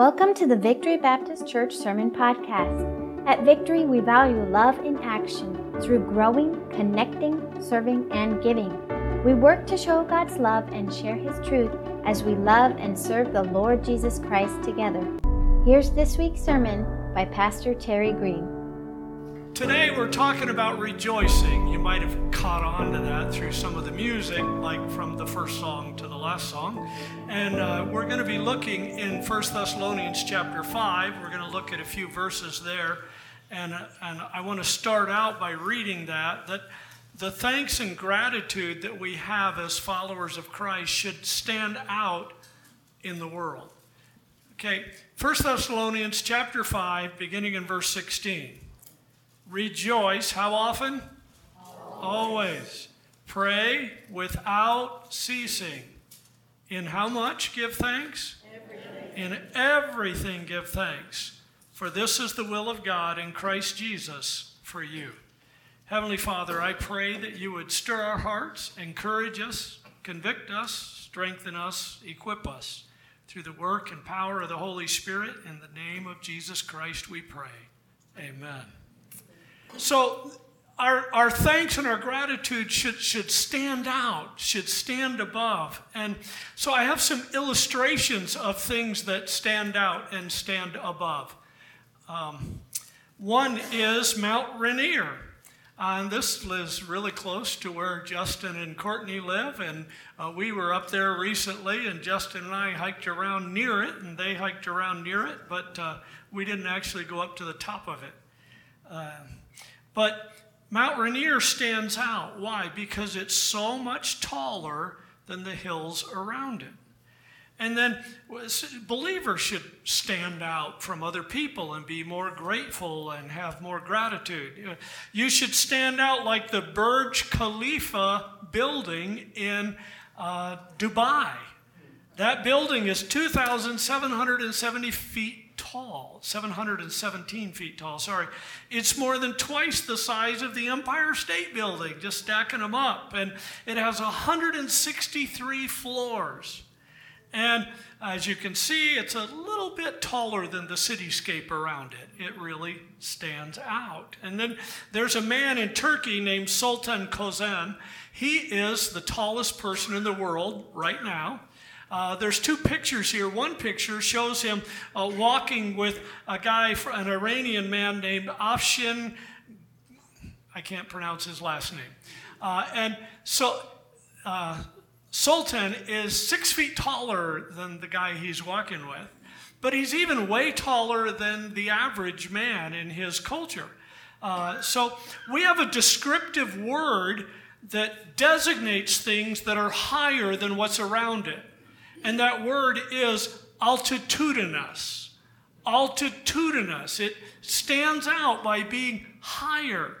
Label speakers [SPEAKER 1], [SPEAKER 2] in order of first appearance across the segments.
[SPEAKER 1] Welcome to the Victory Baptist Church Sermon Podcast. At Victory, we value love in action through growing, connecting, serving, and giving. We work to show God's love and share His truth as we love and serve the Lord Jesus Christ together. Here's this week's sermon by Pastor Terry Green.
[SPEAKER 2] Today we're talking about rejoicing. You might have caught on to that through some of the music, like from the first song to the last song. And uh, we're going to be looking in 1 Thessalonians chapter 5. We're going to look at a few verses there. And, uh, and I want to start out by reading that, that the thanks and gratitude that we have as followers of Christ should stand out in the world. Okay, 1 Thessalonians chapter 5, beginning in verse 16. Rejoice, how often? Always. Always. Pray without ceasing. In how much give thanks? Everything. In everything give thanks. For this is the will of God in Christ Jesus for you. Heavenly Father, I pray that you would stir our hearts, encourage us, convict us, strengthen us, equip us through the work and power of the Holy Spirit. In the name of Jesus Christ, we pray. Amen. So our, our thanks and our gratitude should, should stand out, should stand above. And so I have some illustrations of things that stand out and stand above. Um, one is Mount Rainier. Uh, and this is really close to where Justin and Courtney live. And uh, we were up there recently, and Justin and I hiked around near it, and they hiked around near it, but uh, we didn't actually go up to the top of it. But Mount Rainier stands out. Why? Because it's so much taller than the hills around it. And then believers should stand out from other people and be more grateful and have more gratitude. You should stand out like the Burj Khalifa building in uh, Dubai. That building is 2,770 feet tall, 717 feet tall, sorry. It's more than twice the size of the Empire State Building, just stacking them up. And it has 163 floors. And as you can see, it's a little bit taller than the cityscape around it. It really stands out. And then there's a man in Turkey named Sultan Kösen. He is the tallest person in the world right now. Uh, there's two pictures here. One picture shows him uh, walking with a guy, an Iranian man named Afshin. I can't pronounce his last name. Uh, and so uh, Sultan is six feet taller than the guy he's walking with, but he's even way taller than the average man in his culture. Uh, so we have a descriptive word that designates things that are higher than what's around it. And that word is altitudinous. Altitudinous. It stands out by being higher.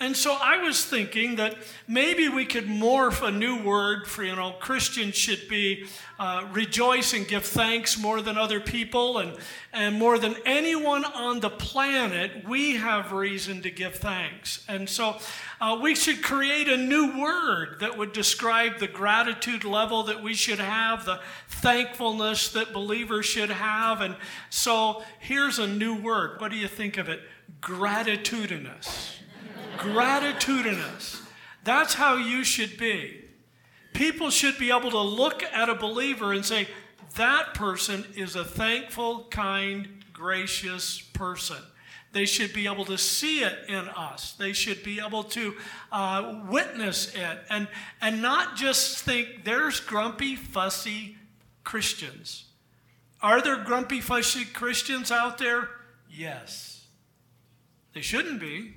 [SPEAKER 2] And so I was thinking that maybe we could morph a new word for, you know, Christians should be uh, rejoice and give thanks more than other people. And, and more than anyone on the planet, we have reason to give thanks. And so uh, we should create a new word that would describe the gratitude level that we should have, the thankfulness that believers should have. And so here's a new word. What do you think of it? Gratitudinous gratitudinous. That's how you should be. People should be able to look at a believer and say, that person is a thankful, kind, gracious person. They should be able to see it in us. They should be able to uh, witness it and, and not just think there's grumpy, fussy Christians. Are there grumpy, fussy Christians out there? Yes. They shouldn't be.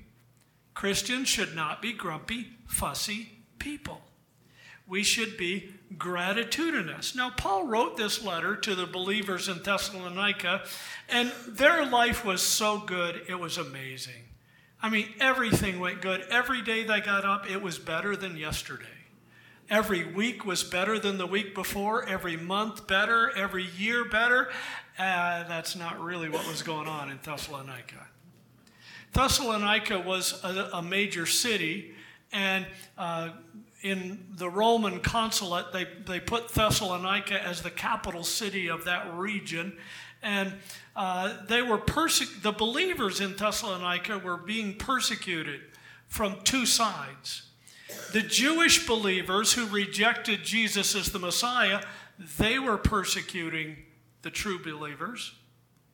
[SPEAKER 2] Christians should not be grumpy, fussy people. We should be gratitudinous. Now, Paul wrote this letter to the believers in Thessalonica, and their life was so good, it was amazing. I mean, everything went good. Every day they got up, it was better than yesterday. Every week was better than the week before, every month better, every year better. Uh, that's not really what was going on in Thessalonica. Thessalonica was a, a major city, and uh, in the Roman consulate, they, they put Thessalonica as the capital city of that region. And uh, they were perse- the believers in Thessalonica were being persecuted from two sides. The Jewish believers who rejected Jesus as the Messiah, they were persecuting the true believers.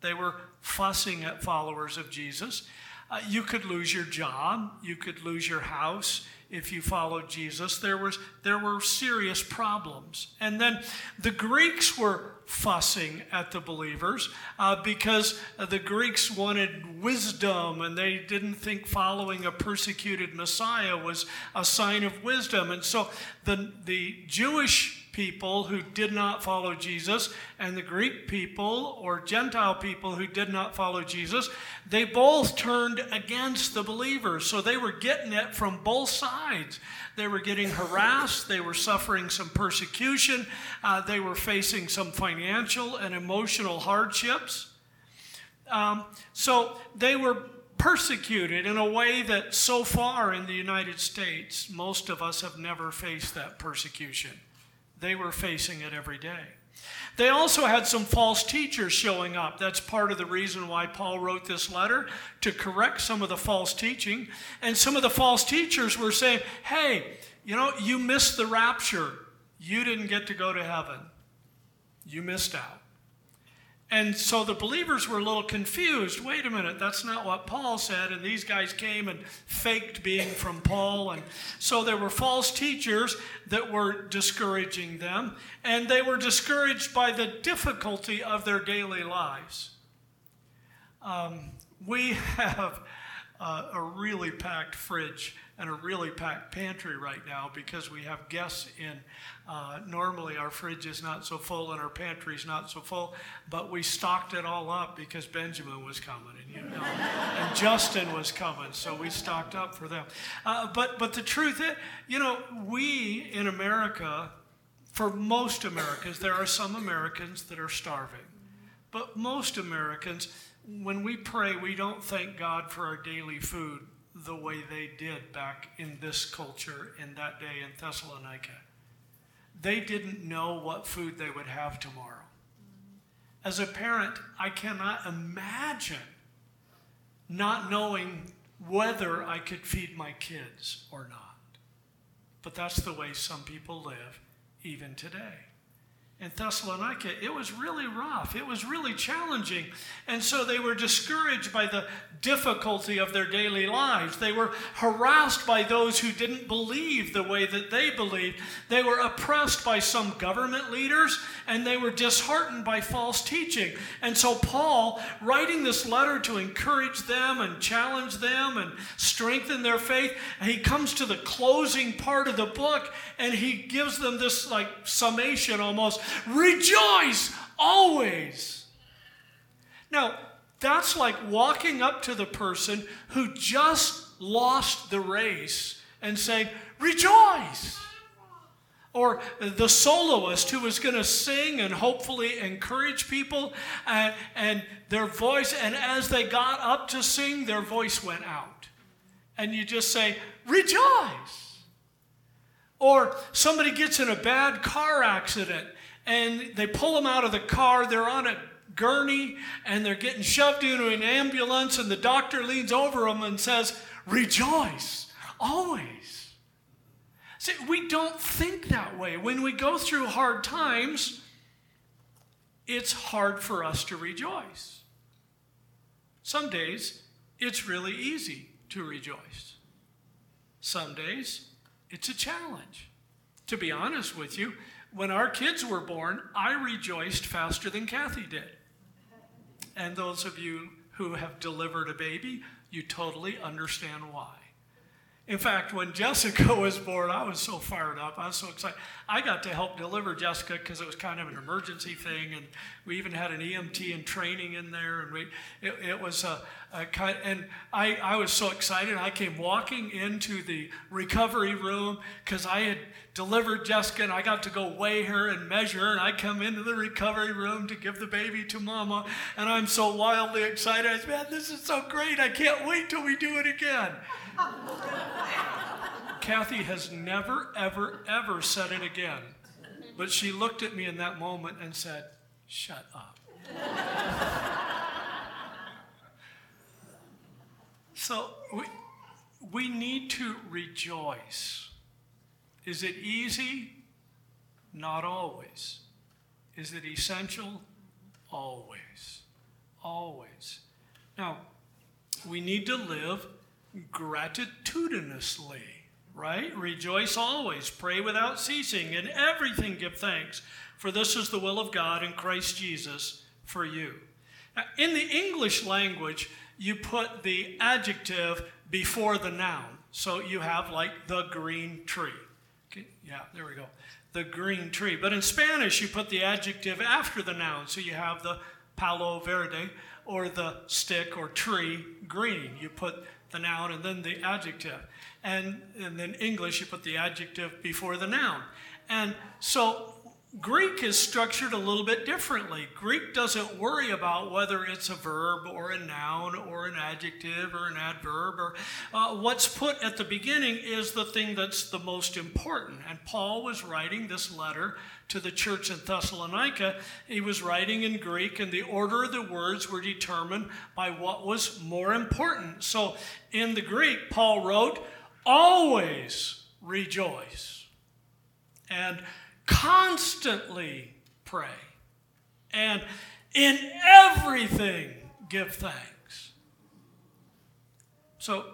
[SPEAKER 2] They were fussing at followers of Jesus. Uh, you could lose your job, you could lose your house if you followed Jesus. There was there were serious problems, and then the Greeks were fussing at the believers uh, because the Greeks wanted wisdom, and they didn't think following a persecuted Messiah was a sign of wisdom, and so the the Jewish people who did not follow Jesus and the Greek people or Gentile people who did not follow Jesus, they both turned against the believers. So they were getting it from both sides. They were getting harassed, they were suffering some persecution, uh, they were facing some financial and emotional hardships. Um, so they were persecuted in a way that so far in the United States, most of us have never faced that persecution. They were facing it every day. They also had some false teachers showing up. That's part of the reason why Paul wrote this letter to correct some of the false teaching. And some of the false teachers were saying, hey, you know, you missed the rapture. You didn't get to go to heaven. You missed out. And so the believers were a little confused. Wait a minute, that's not what Paul said. And these guys came and faked being from Paul. And so there were false teachers that were discouraging them. And they were discouraged by the difficulty of their daily lives. Um, we have uh, a really packed fridge and a really packed pantry right now because we have guests in. Uh, normally, our fridge is not so full and our pantry is not so full, but we stocked it all up because Benjamin was coming and you know, and Justin was coming, so we stocked up for them. Uh, but but the truth is, you know, we in America, for most Americans, there are some Americans that are starving, but most Americans, when we pray, we don't thank God for our daily food the way they did back in this culture in that day in Thessalonica. They didn't know what food they would have tomorrow. As a parent, I cannot imagine not knowing whether I could feed my kids or not. But that's the way some people live even today in Thessalonica, it was really rough. It was really challenging. And so they were discouraged by the difficulty of their daily lives. They were harassed by those who didn't believe the way that they believed. They were oppressed by some government leaders, and they were disheartened by false teaching. And so Paul, writing this letter to encourage them and challenge them and strengthen their faith, he comes to the closing part of the book and he gives them this like summation almost Rejoice always. Now, that's like walking up to the person who just lost the race and saying, Rejoice. Or the soloist who was going to sing and hopefully encourage people, and, and their voice, and as they got up to sing, their voice went out. And you just say, Rejoice. Or somebody gets in a bad car accident and they pull them out of the car. They're on a gurney and they're getting shoved into an ambulance, and the doctor leans over them and says, Rejoice always. See, we don't think that way. When we go through hard times, it's hard for us to rejoice. Some days, it's really easy to rejoice. Some days, it's a challenge. To be honest with you, when our kids were born, I rejoiced faster than Kathy did. And those of you who have delivered a baby, you totally understand why. In fact, when Jessica was born, I was so fired up. I was so excited. I got to help deliver Jessica because it was kind of an emergency thing, and we even had an EMT in training in there, and we it, it was a, a kind. And I I was so excited. I came walking into the recovery room because I had delivered Jessica, and I got to go weigh her and measure her, and I come into the recovery room to give the baby to Mama, and I'm so wildly excited. I said, "Man, this is so great! I can't wait till we do it again." Kathy has never, ever, ever said it again. But she looked at me in that moment and said, Shut up. so we, we need to rejoice. Is it easy? Not always. Is it essential? Always. Always. Now, we need to live gratitudinously, right? Rejoice always, pray without ceasing, in everything give thanks, for this is the will of God in Christ Jesus for you. Now, in the English language, you put the adjective before the noun. So you have like the green tree. Okay, yeah, there we go. The green tree. But in Spanish, you put the adjective after the noun. So you have the palo verde or the stick or tree green. You put the noun and then the adjective. And, and then English, you put the adjective before the noun. And so Greek is structured a little bit differently. Greek doesn't worry about whether it's a verb or a noun or an adjective or an adverb. Or uh, what's put at the beginning is the thing that's the most important. And Paul was writing this letter to the church in Thessalonica. He was writing in Greek, and the order of the words were determined by what was more important. So in the Greek, Paul wrote, "Always rejoice." And constantly pray, and in everything give thanks. So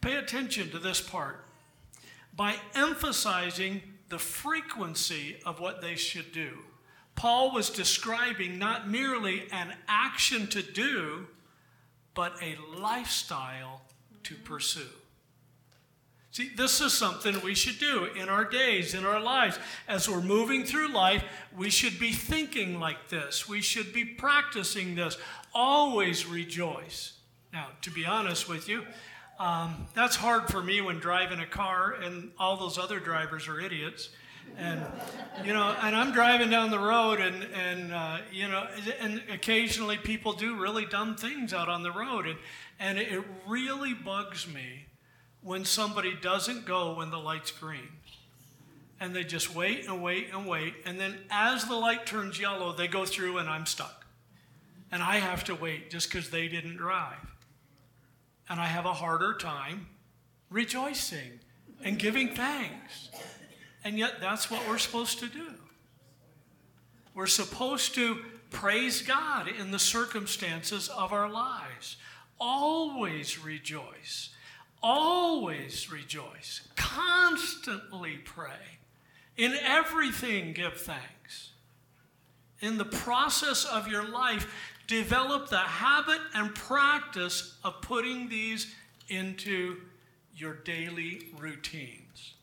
[SPEAKER 2] pay attention to this part. By emphasizing the frequency of what they should do, Paul was describing not merely an action to do, but a lifestyle to pursue. See, this is something we should do in our days, in our lives. As we're moving through life, we should be thinking like this. We should be practicing this. Always rejoice. Now, to be honest with you, um, that's hard for me when driving a car and all those other drivers are idiots. And, you know, and I'm driving down the road and, and uh, you know, and occasionally people do really dumb things out on the road. And, and it really bugs me when somebody doesn't go when the light's green. And they just wait and wait and wait. And then as the light turns yellow, they go through and I'm stuck. And I have to wait just because they didn't drive. And I have a harder time rejoicing and giving thanks. And yet, that's what we're supposed to do. We're supposed to praise God in the circumstances of our lives. Always rejoice Always rejoice. Constantly pray. In everything, give thanks. In the process of your life, develop the habit and practice of putting these into your daily routines.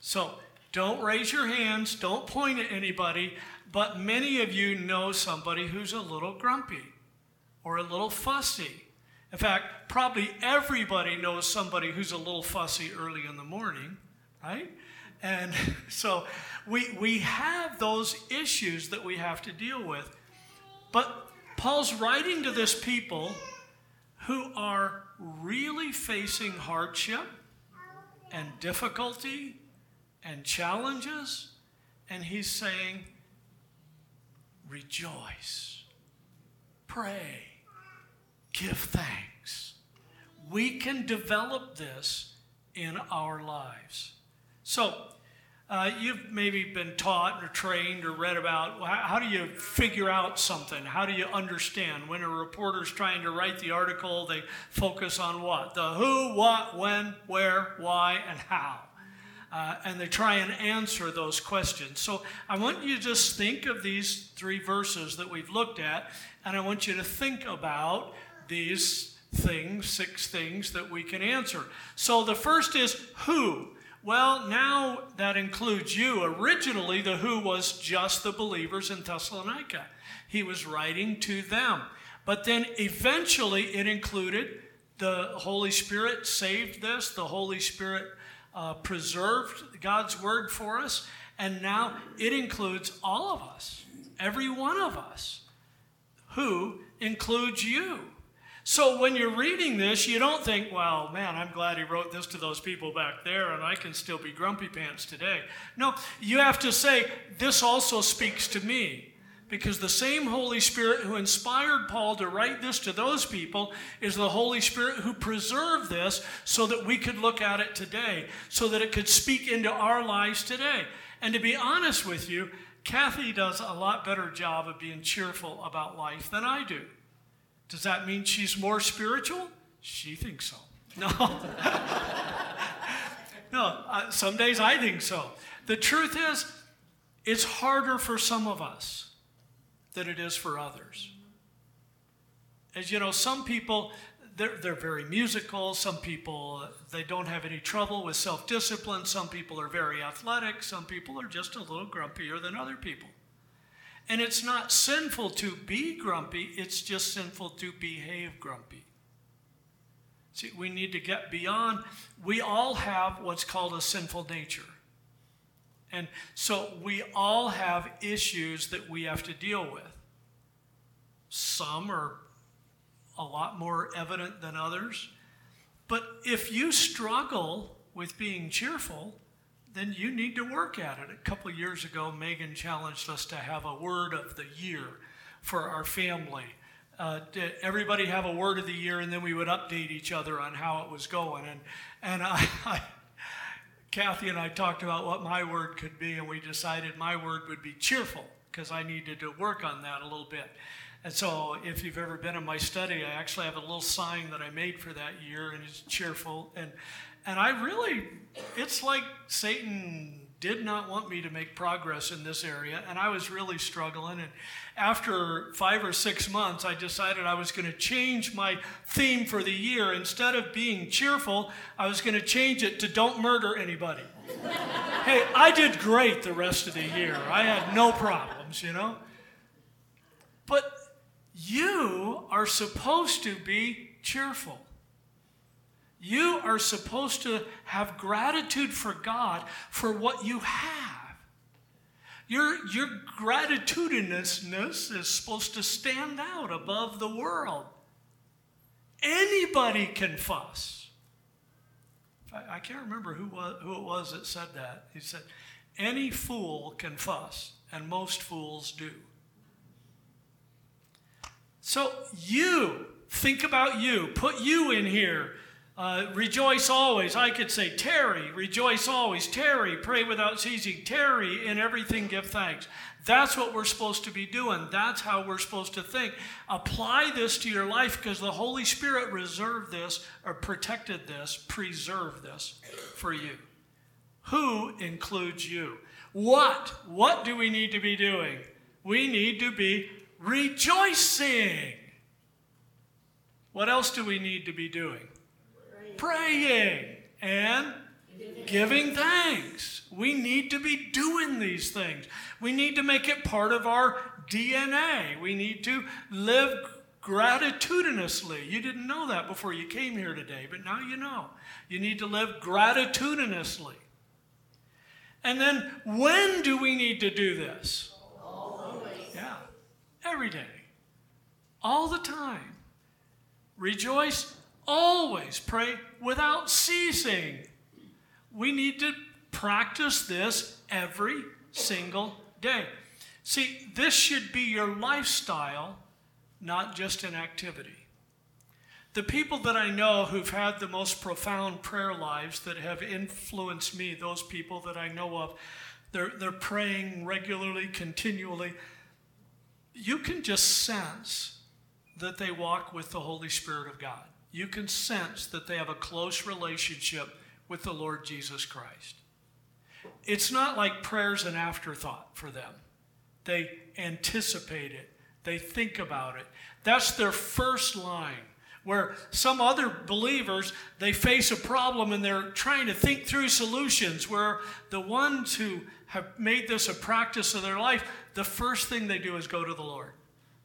[SPEAKER 2] So, don't raise your hands, don't point at anybody, but many of you know somebody who's a little grumpy or a little fussy in fact, probably everybody knows somebody who's a little fussy early in the morning, right? And so we, we have those issues that we have to deal with. But Paul's writing to this people who are really facing hardship and difficulty and challenges. And he's saying, rejoice, pray, give thanks. We can develop this in our lives. So, uh, you've maybe been taught or trained or read about how, do you figure out something? How do you understand? When a reporter's trying to write the article, they focus on what? The who, what, when, where, why, and how. Uh, and they try and answer those questions. So I want you to just think of these three verses that we've looked at, and I want you to think about these things, six things that we can answer. So the first is who. Well, now that includes you. Originally, the who was just the believers in Thessalonica. He was writing to them. But then eventually it included the Holy Spirit saved this, the Holy Spirit uh, preserved God's word for us, and now it includes all of us, every one of us. Who includes you? So when you're reading this, you don't think, well, man, I'm glad he wrote this to those people back there and I can still be grumpy pants today. No, you have to say, this also speaks to me. Because the same Holy Spirit who inspired Paul to write this to those people is the Holy Spirit who preserved this so that we could look at it today, so that it could speak into our lives today. And to be honest with you, Kathy does a lot better job of being cheerful about life than I do. Does that mean she's more spiritual? She thinks so. No. no, uh, some days I think so. The truth is, it's harder for some of us than it is for others. As you know, some people, they're, they're very musical. Some people, they don't have any trouble with self discipline. Some people are very athletic. Some people are just a little grumpier than other people. And it's not sinful to be grumpy, it's just sinful to behave grumpy. See, we need to get beyond, we all have what's called a sinful nature. And so we all have issues that we have to deal with. Some are a lot more evident than others. But if you struggle with being cheerful, then you need to work at it. A couple years ago, Megan challenged us to have a word of the year for our family. Uh, everybody have a word of the year, and then we would update each other on how it was going. And and I, I, Kathy and I talked about what my word could be, and we decided my word would be cheerful because I needed to work on that a little bit. And so, if you've ever been in my study, I actually have a little sign that I made for that year, and it's cheerful. And and I really, it's like Satan did not want me to make progress in this area, and I was really struggling. And after five or six months, I decided I was going to change my theme for the year. Instead of being cheerful, I was going to change it to don't murder anybody. hey, I did great the rest of the year. I had no problems, you know? But you are supposed to be cheerful. You are supposed to have gratitude for God for what you have. Your, your gratitudinousness is supposed to stand out above the world. Anybody can fuss. I, I can't remember who, was, who it was that said that. He said, Any fool can fuss, and most fools do. So, you, think about you, put you in here. Uh, rejoice always. I could say, Terry, rejoice always. Terry, pray without ceasing. Terry, in everything give thanks. That's what we're supposed to be doing. That's how we're supposed to think. Apply this to your life because the Holy Spirit reserved this or protected this, preserved this for you. Who includes you? What? What do we need to be doing? We need to be rejoicing. What else do we need to be doing? Praying and giving thanks. We need to be doing these things. We need to make it part of our DNA. We need to live gratitudinously. You didn't know that before you came here today, but now you know. You need to live gratitudinously. And then when do we need to do this?
[SPEAKER 3] Always.
[SPEAKER 2] Yeah, every day, all the time. Rejoice always pray without ceasing. We need to practice this every single day. See, this should be your lifestyle, not just an activity. The people that I know who've had the most profound prayer lives that have influenced me, those people that I know of, they're, they're praying regularly, continually. You can just sense that they walk with the Holy Spirit of God you can sense that they have a close relationship with the Lord Jesus Christ. It's not like prayer's an afterthought for them. They anticipate it, they think about it. That's their first line. Where some other believers, they face a problem and they're trying to think through solutions. Where the ones who have made this a practice of their life, the first thing they do is go to the Lord.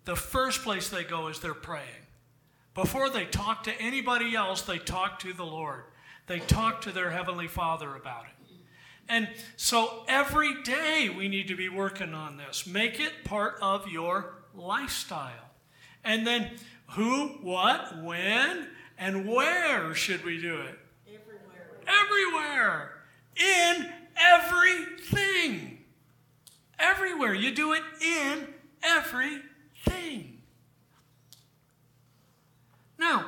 [SPEAKER 2] The first place they go is they're praying. Before they talk to anybody else, they talk to the Lord. They talk to their Heavenly Father about it. And so every day we need to be working on this. Make it part of your lifestyle. And then who, what, when, and where should we do it? Everywhere. Everywhere. In everything. Everywhere. You do it in everything. Now,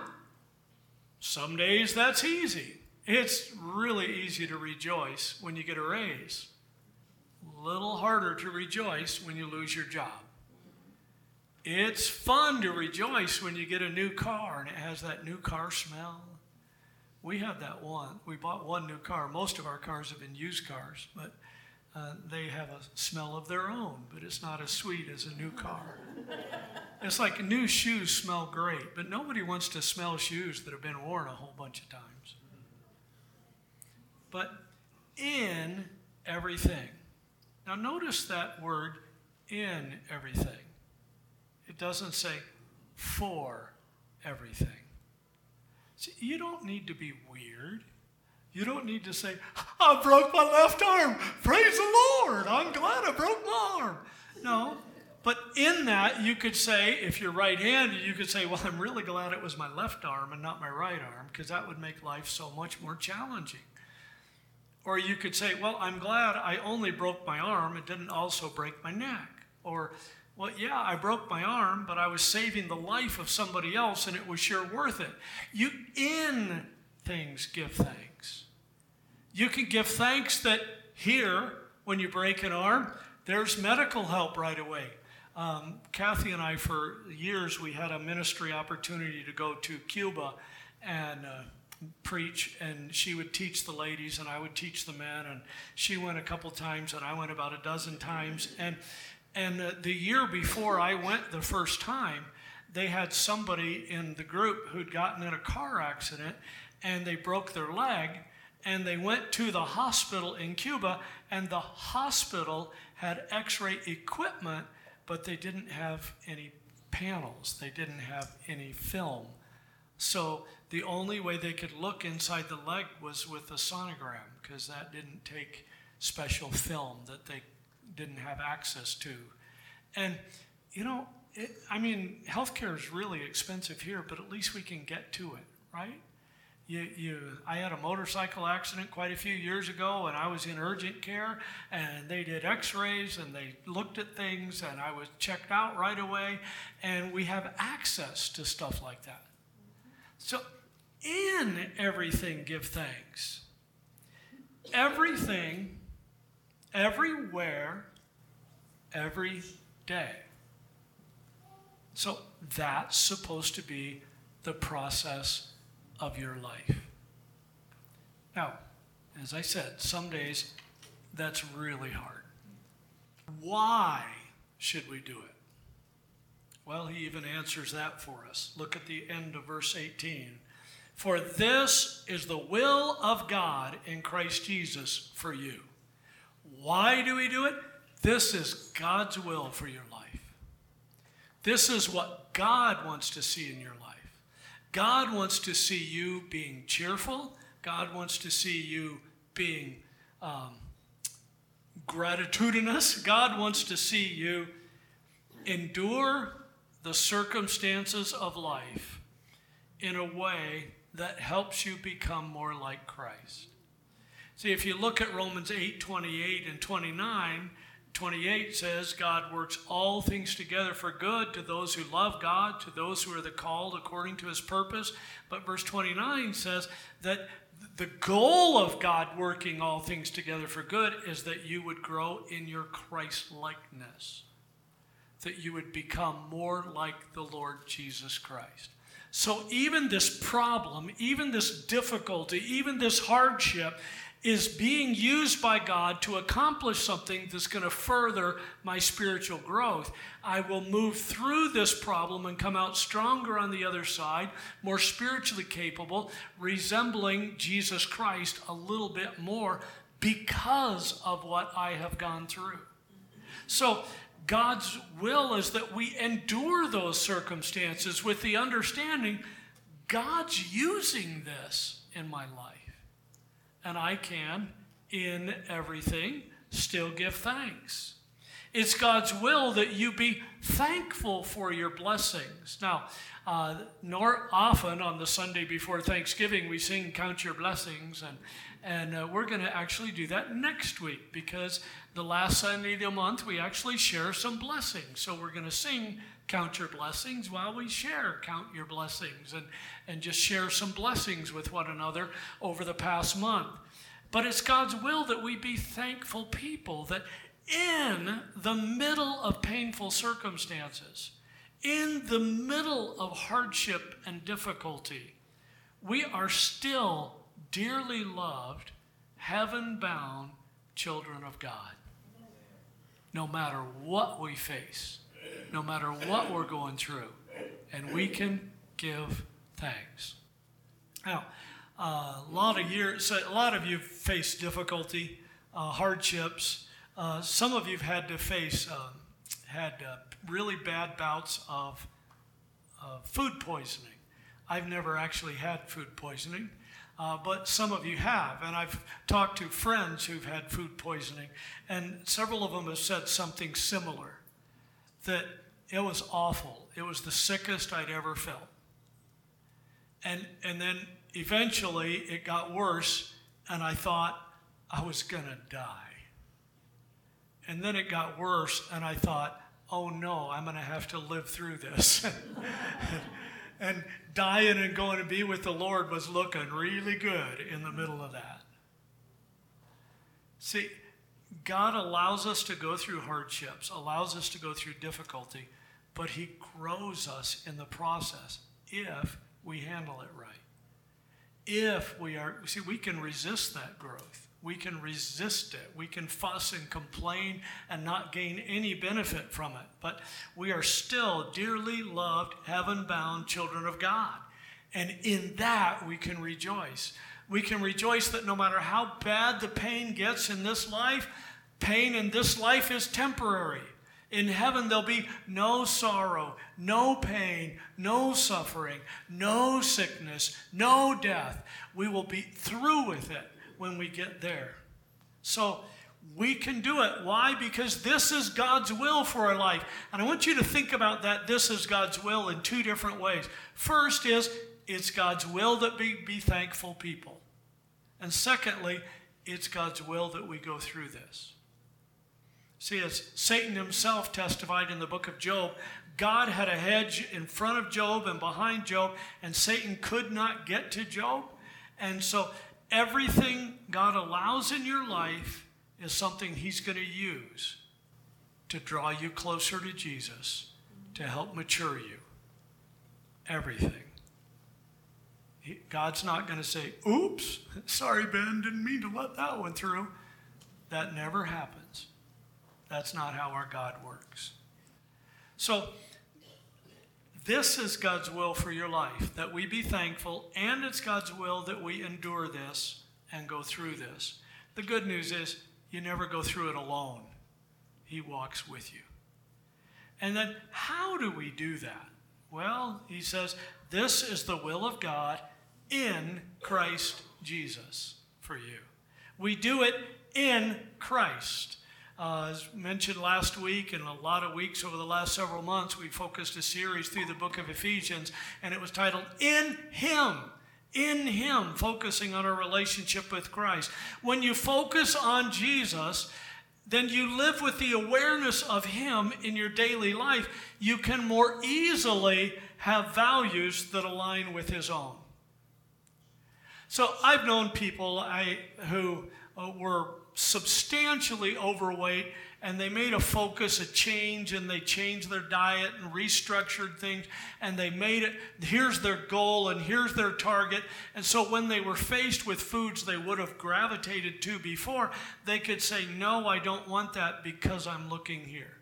[SPEAKER 2] some days that's easy. It's really easy to rejoice when you get a raise. A little harder to rejoice when you lose your job. It's fun to rejoice when you get a new car and it has that new car smell. We have that one. We bought one new car. Most of our cars have been used cars, but uh, they have a smell of their own, but it's not as sweet as a new car. it's like new shoes smell great, but nobody wants to smell shoes that have been worn a whole bunch of times. But in everything. Now, notice that word in everything. It doesn't say for everything. See, you don't need to be weird. You don't need to say, I broke my left arm. Praise the Lord. I'm glad I broke my arm. No. But in that, you could say, if you're right handed, you could say, Well, I'm really glad it was my left arm and not my right arm, because that would make life so much more challenging. Or you could say, Well, I'm glad I only broke my arm, it didn't also break my neck. Or, well, yeah, I broke my arm, but I was saving the life of somebody else and it was sure worth it. You, in things, give thanks. You can give thanks that here, when you break an arm, there's medical help right away. Um, Kathy and I, for years, we had a ministry opportunity to go to Cuba and uh, preach, and she would teach the ladies, and I would teach the men. And she went a couple times, and I went about a dozen times. And and uh, the year before I went the first time, they had somebody in the group who'd gotten in a car accident, and they broke their leg. And they went to the hospital in Cuba, and the hospital had x ray equipment, but they didn't have any panels, they didn't have any film. So the only way they could look inside the leg was with a sonogram because that didn't take special film that they didn't have access to. And, you know, it, I mean, healthcare is really expensive here, but at least we can get to it, right? You, you, I had a motorcycle accident quite a few years ago, and I was in urgent care, and they did x rays and they looked at things, and I was checked out right away, and we have access to stuff like that. So, in everything, give thanks. Everything, everywhere, every day. So, that's supposed to be the process of your life. Now, as I said, some days that's really hard. Why should we do it? Well, he even answers that for us. Look at the end of verse 18. For this is the will of God in Christ Jesus for you. Why do we do it? This is God's will for your life. This is what God wants to see in your life. God wants to see you being cheerful. God wants to see you being um, gratitudinous. God wants to see you endure the circumstances of life in a way that helps you become more like Christ. See, if you look at Romans 8 28 and 29, 28 says, God works all things together for good to those who love God, to those who are the called according to his purpose. But verse 29 says that the goal of God working all things together for good is that you would grow in your Christ likeness, that you would become more like the Lord Jesus Christ. So, even this problem, even this difficulty, even this hardship is being used by God to accomplish something that's going to further my spiritual growth. I will move through this problem and come out stronger on the other side, more spiritually capable, resembling Jesus Christ a little bit more because of what I have gone through. So, God's will is that we endure those circumstances with the understanding God's using this in my life and I can, in everything, still give thanks. It's God's will that you be thankful for your blessings. Now, uh, nor often on the Sunday before Thanksgiving we sing Count Your Blessings, and, and uh, we're going to actually do that next week because the last Sunday of the month we actually share some blessings. So we're going to sing Count Your Blessings while we share Count Your Blessings and, and just share some blessings with one another over the past month. But it's God's will that we be thankful people, that in the middle of painful circumstances, in the middle of hardship and difficulty, we are still dearly loved, heaven bound children of God. No matter what we face, no matter what we're going through, and we can give thanks. Now, uh, a lot of years, a lot of you face difficulty, uh, hardships. Uh, some of you've had to face um, had uh, really bad bouts of food poisoning. I've never actually had food poisoning, uh, but some of you have, and I've talked to friends who've had food poisoning, and several of them have said something similar. That it was awful. It was the sickest I'd ever felt. And and then eventually it got worse, and I thought I was going to die. And then it got worse, and I thought, oh no, I'm going to have to live through this. and dying and going to be with the Lord was looking really good in the middle of that. See, God allows us to go through hardships, allows us to go through difficulty, but He grows us in the process if we handle it right if we are, see, we can resist that growth. We can resist it. We can fuss and complain and not gain any benefit from it. But we are still dearly loved, heaven bound children of God. And in that, we can rejoice. We can rejoice that no matter how bad the pain gets in this life, pain in this life is temporary. In heaven, there'll be no sorrow, no pain, no suffering, no sickness, no death. We will be through with it when we get there. So, we can do it. Why? Because this is God's will for our life. And I want you to think about that. This is God's will in two different ways. First is it's God's will that we be thankful people. And secondly, it's God's will that we go through this. See, as Satan himself testified in the book of Job, God had a hedge in front of Job and behind Job, and Satan could not get to Job. And so everything God allows in your life is something he's going to use to draw you closer to Jesus, to help mature you. Everything. God's not going to say, oops, sorry, Ben, didn't mean to let that one through. That never happens. That's not how our God works. So, this is God's will for your life that we be thankful, and it's God's will that we endure this and go through this. The good news is you never go through it alone, He walks with you. And then, how do we do that? Well, He says, This is the will of God in Christ Jesus for you. We do it in Christ. Uh, as mentioned last week and a lot of weeks over the last several months, we focused a series through the book of Ephesians, and it was titled In Him. In Him, focusing on our relationship with Christ. When you focus on Jesus, then you live with the awareness of Him in your daily life. You can more easily have values that align with His own. So I've known people I, who uh, were substantially overweight and they made a focus, a change, and they changed their diet and restructured things, and they made it here's their goal and here's their target. And so when they were faced with foods they would have gravitated to before, they could say, No, I don't want that because I'm looking here.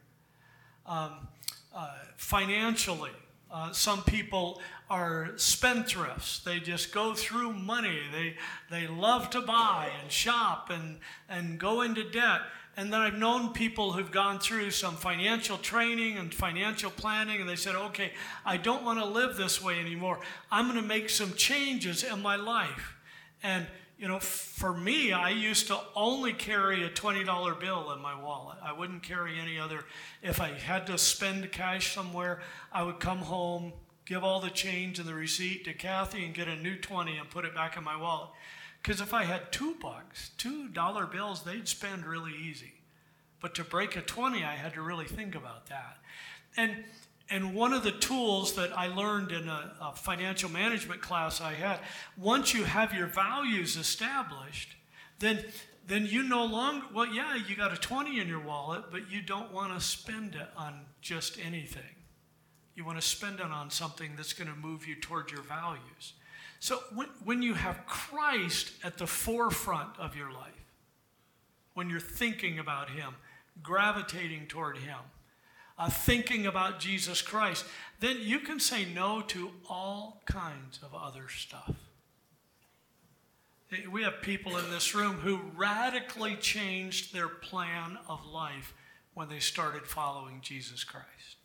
[SPEAKER 2] Um, uh, financially, uh, some people are spendthrifts. They just go through money. They, they love to buy and shop and, and go into debt. And then I've known people who've gone through some financial training and financial planning, and they said, okay, I don't want to live this way anymore. I'm going to make some changes in my life. And you know, for me, I used to only carry a $20 bill in my wallet. I wouldn't carry any other. If I had to spend cash somewhere, I would come home, give all the change and the receipt to Kathy, and get a new 20 and put it back in my wallet. Because if I had two bucks, two dollar bills, they'd spend really easy. But to break a 20, I had to really think about that. And and one of the tools that I learned in a, a, financial management class I had, once you have your values established, then then you no longer well, yeah, you got a 20 in your wallet, but you don't want to spend it on just anything. You want to spend it on something that's going to move you toward your values. So when, when you have Christ at the forefront of your life, when you're thinking about Him, gravitating toward Him, uh, thinking about Jesus Christ, then you can say no to all kinds of other stuff. We have people in this room who radically changed their plan of life when they started following Jesus Christ.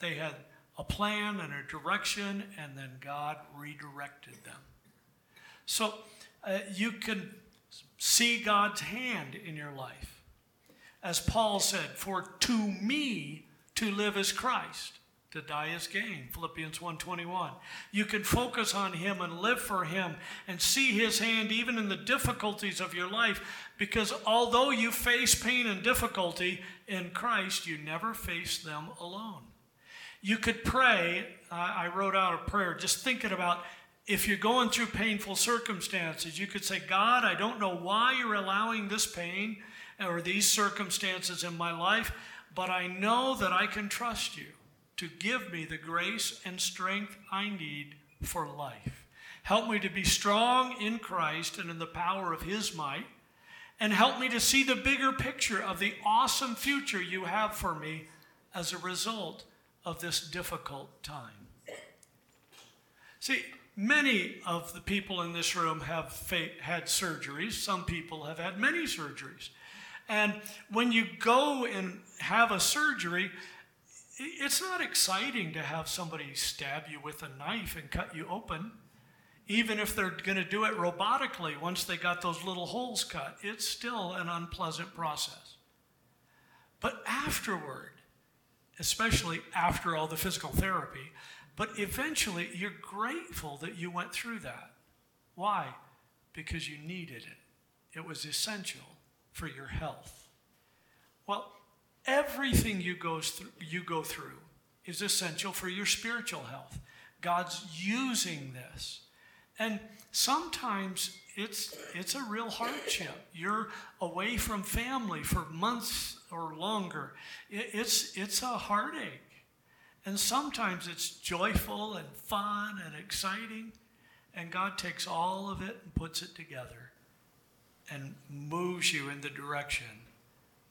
[SPEAKER 2] They had a plan and a direction, and then God redirected them. So uh, you can see God's hand in your life as Paul said, for to me to live is Christ, to die is gain. Philippians 1:21. You can focus on him and live for him and see his hand even in the difficulties of your life because although you face pain and difficulty in Christ, you never face them alone. You could pray, I wrote out a prayer just thinking about if you're going through painful circumstances, you could say, God, I don't know why you're allowing this pain or these circumstances in my life, but I know that I can trust you to give me the grace and strength I need for life. Help me to be strong in Christ and in the power of His might, and help me to see the bigger picture of the awesome future you have for me as a result of this difficult time. See, many of the people in this room have had surgeries. Some people have had many surgeries. And when you go and have a surgery, it's not exciting to have somebody stab you with a knife and cut you open, even if they're going to do it robotically once they got those little holes cut. It's still an unpleasant process. But afterward, especially after all the physical therapy, but eventually you're grateful that you went through that. Why? Because you needed it, it was essential for your health. Well, everything you, goes through, you go through is essential for your spiritual health. God's using this. And sometimes it's, it's a real hardship. You're away from family for months or longer. It, it's, it's a heartache. And sometimes it's joyful and fun and exciting. And God takes all of it and puts it together and moves you in the direction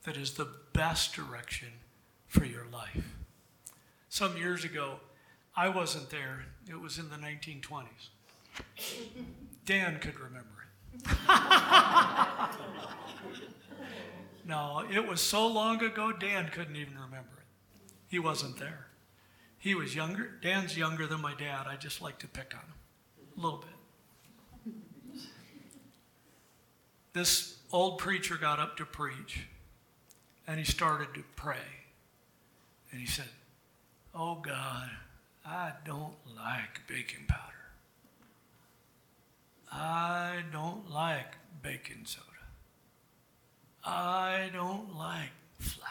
[SPEAKER 2] that is the best direction for your life. Some years ago, I wasn't there, it was in the 1920s. Dan could remember it. no, it was so long ago, Dan couldn't even remember it. He wasn't there. He was younger. Dan's younger than my dad. I just like to pick on him a little bit. This old preacher got up to preach and he started to pray. And he said, Oh God, I don't like baking powder. I don't like baking soda. I don't like flour.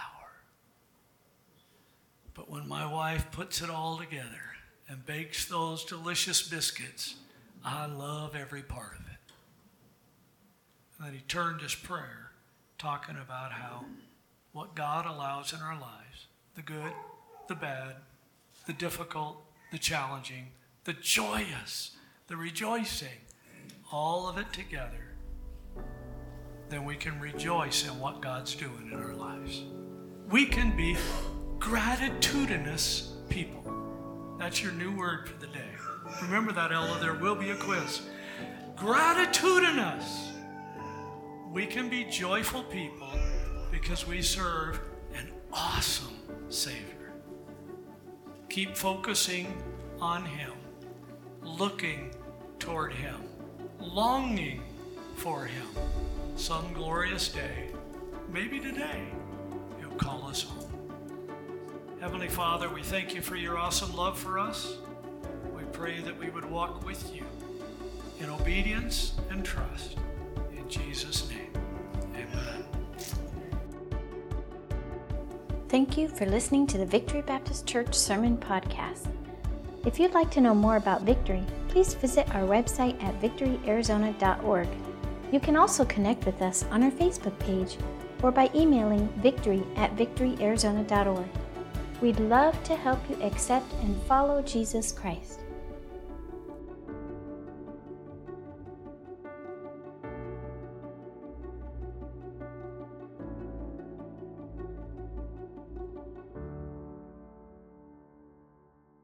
[SPEAKER 2] But when my wife puts it all together and bakes those delicious biscuits, I love every part of it. And then he turned his prayer talking about how what God allows in our lives the good, the bad, the difficult, the challenging, the joyous, the rejoicing, all of it together, then we can rejoice in what God's doing in our lives. We can be gratitudinous people. That's your new word for the day. Remember that, Ella. There will be a quiz. Gratitudinous we can be joyful people because we serve an awesome Savior. Keep focusing on Him, looking toward Him, longing for Him. Some glorious day, maybe today, He'll call us home. Heavenly Father, we thank you for your awesome love for us. We pray that we would walk with you in obedience and trust. Jesus' name, amen.
[SPEAKER 1] Thank you for listening to the Victory Baptist Church Sermon Podcast. If you'd like to know more about Victory, please visit our website at victoryarizona.org. You can also connect with us on our Facebook page or by emailing victory at victoryarizona.org. We'd love to help you accept and follow Jesus Christ.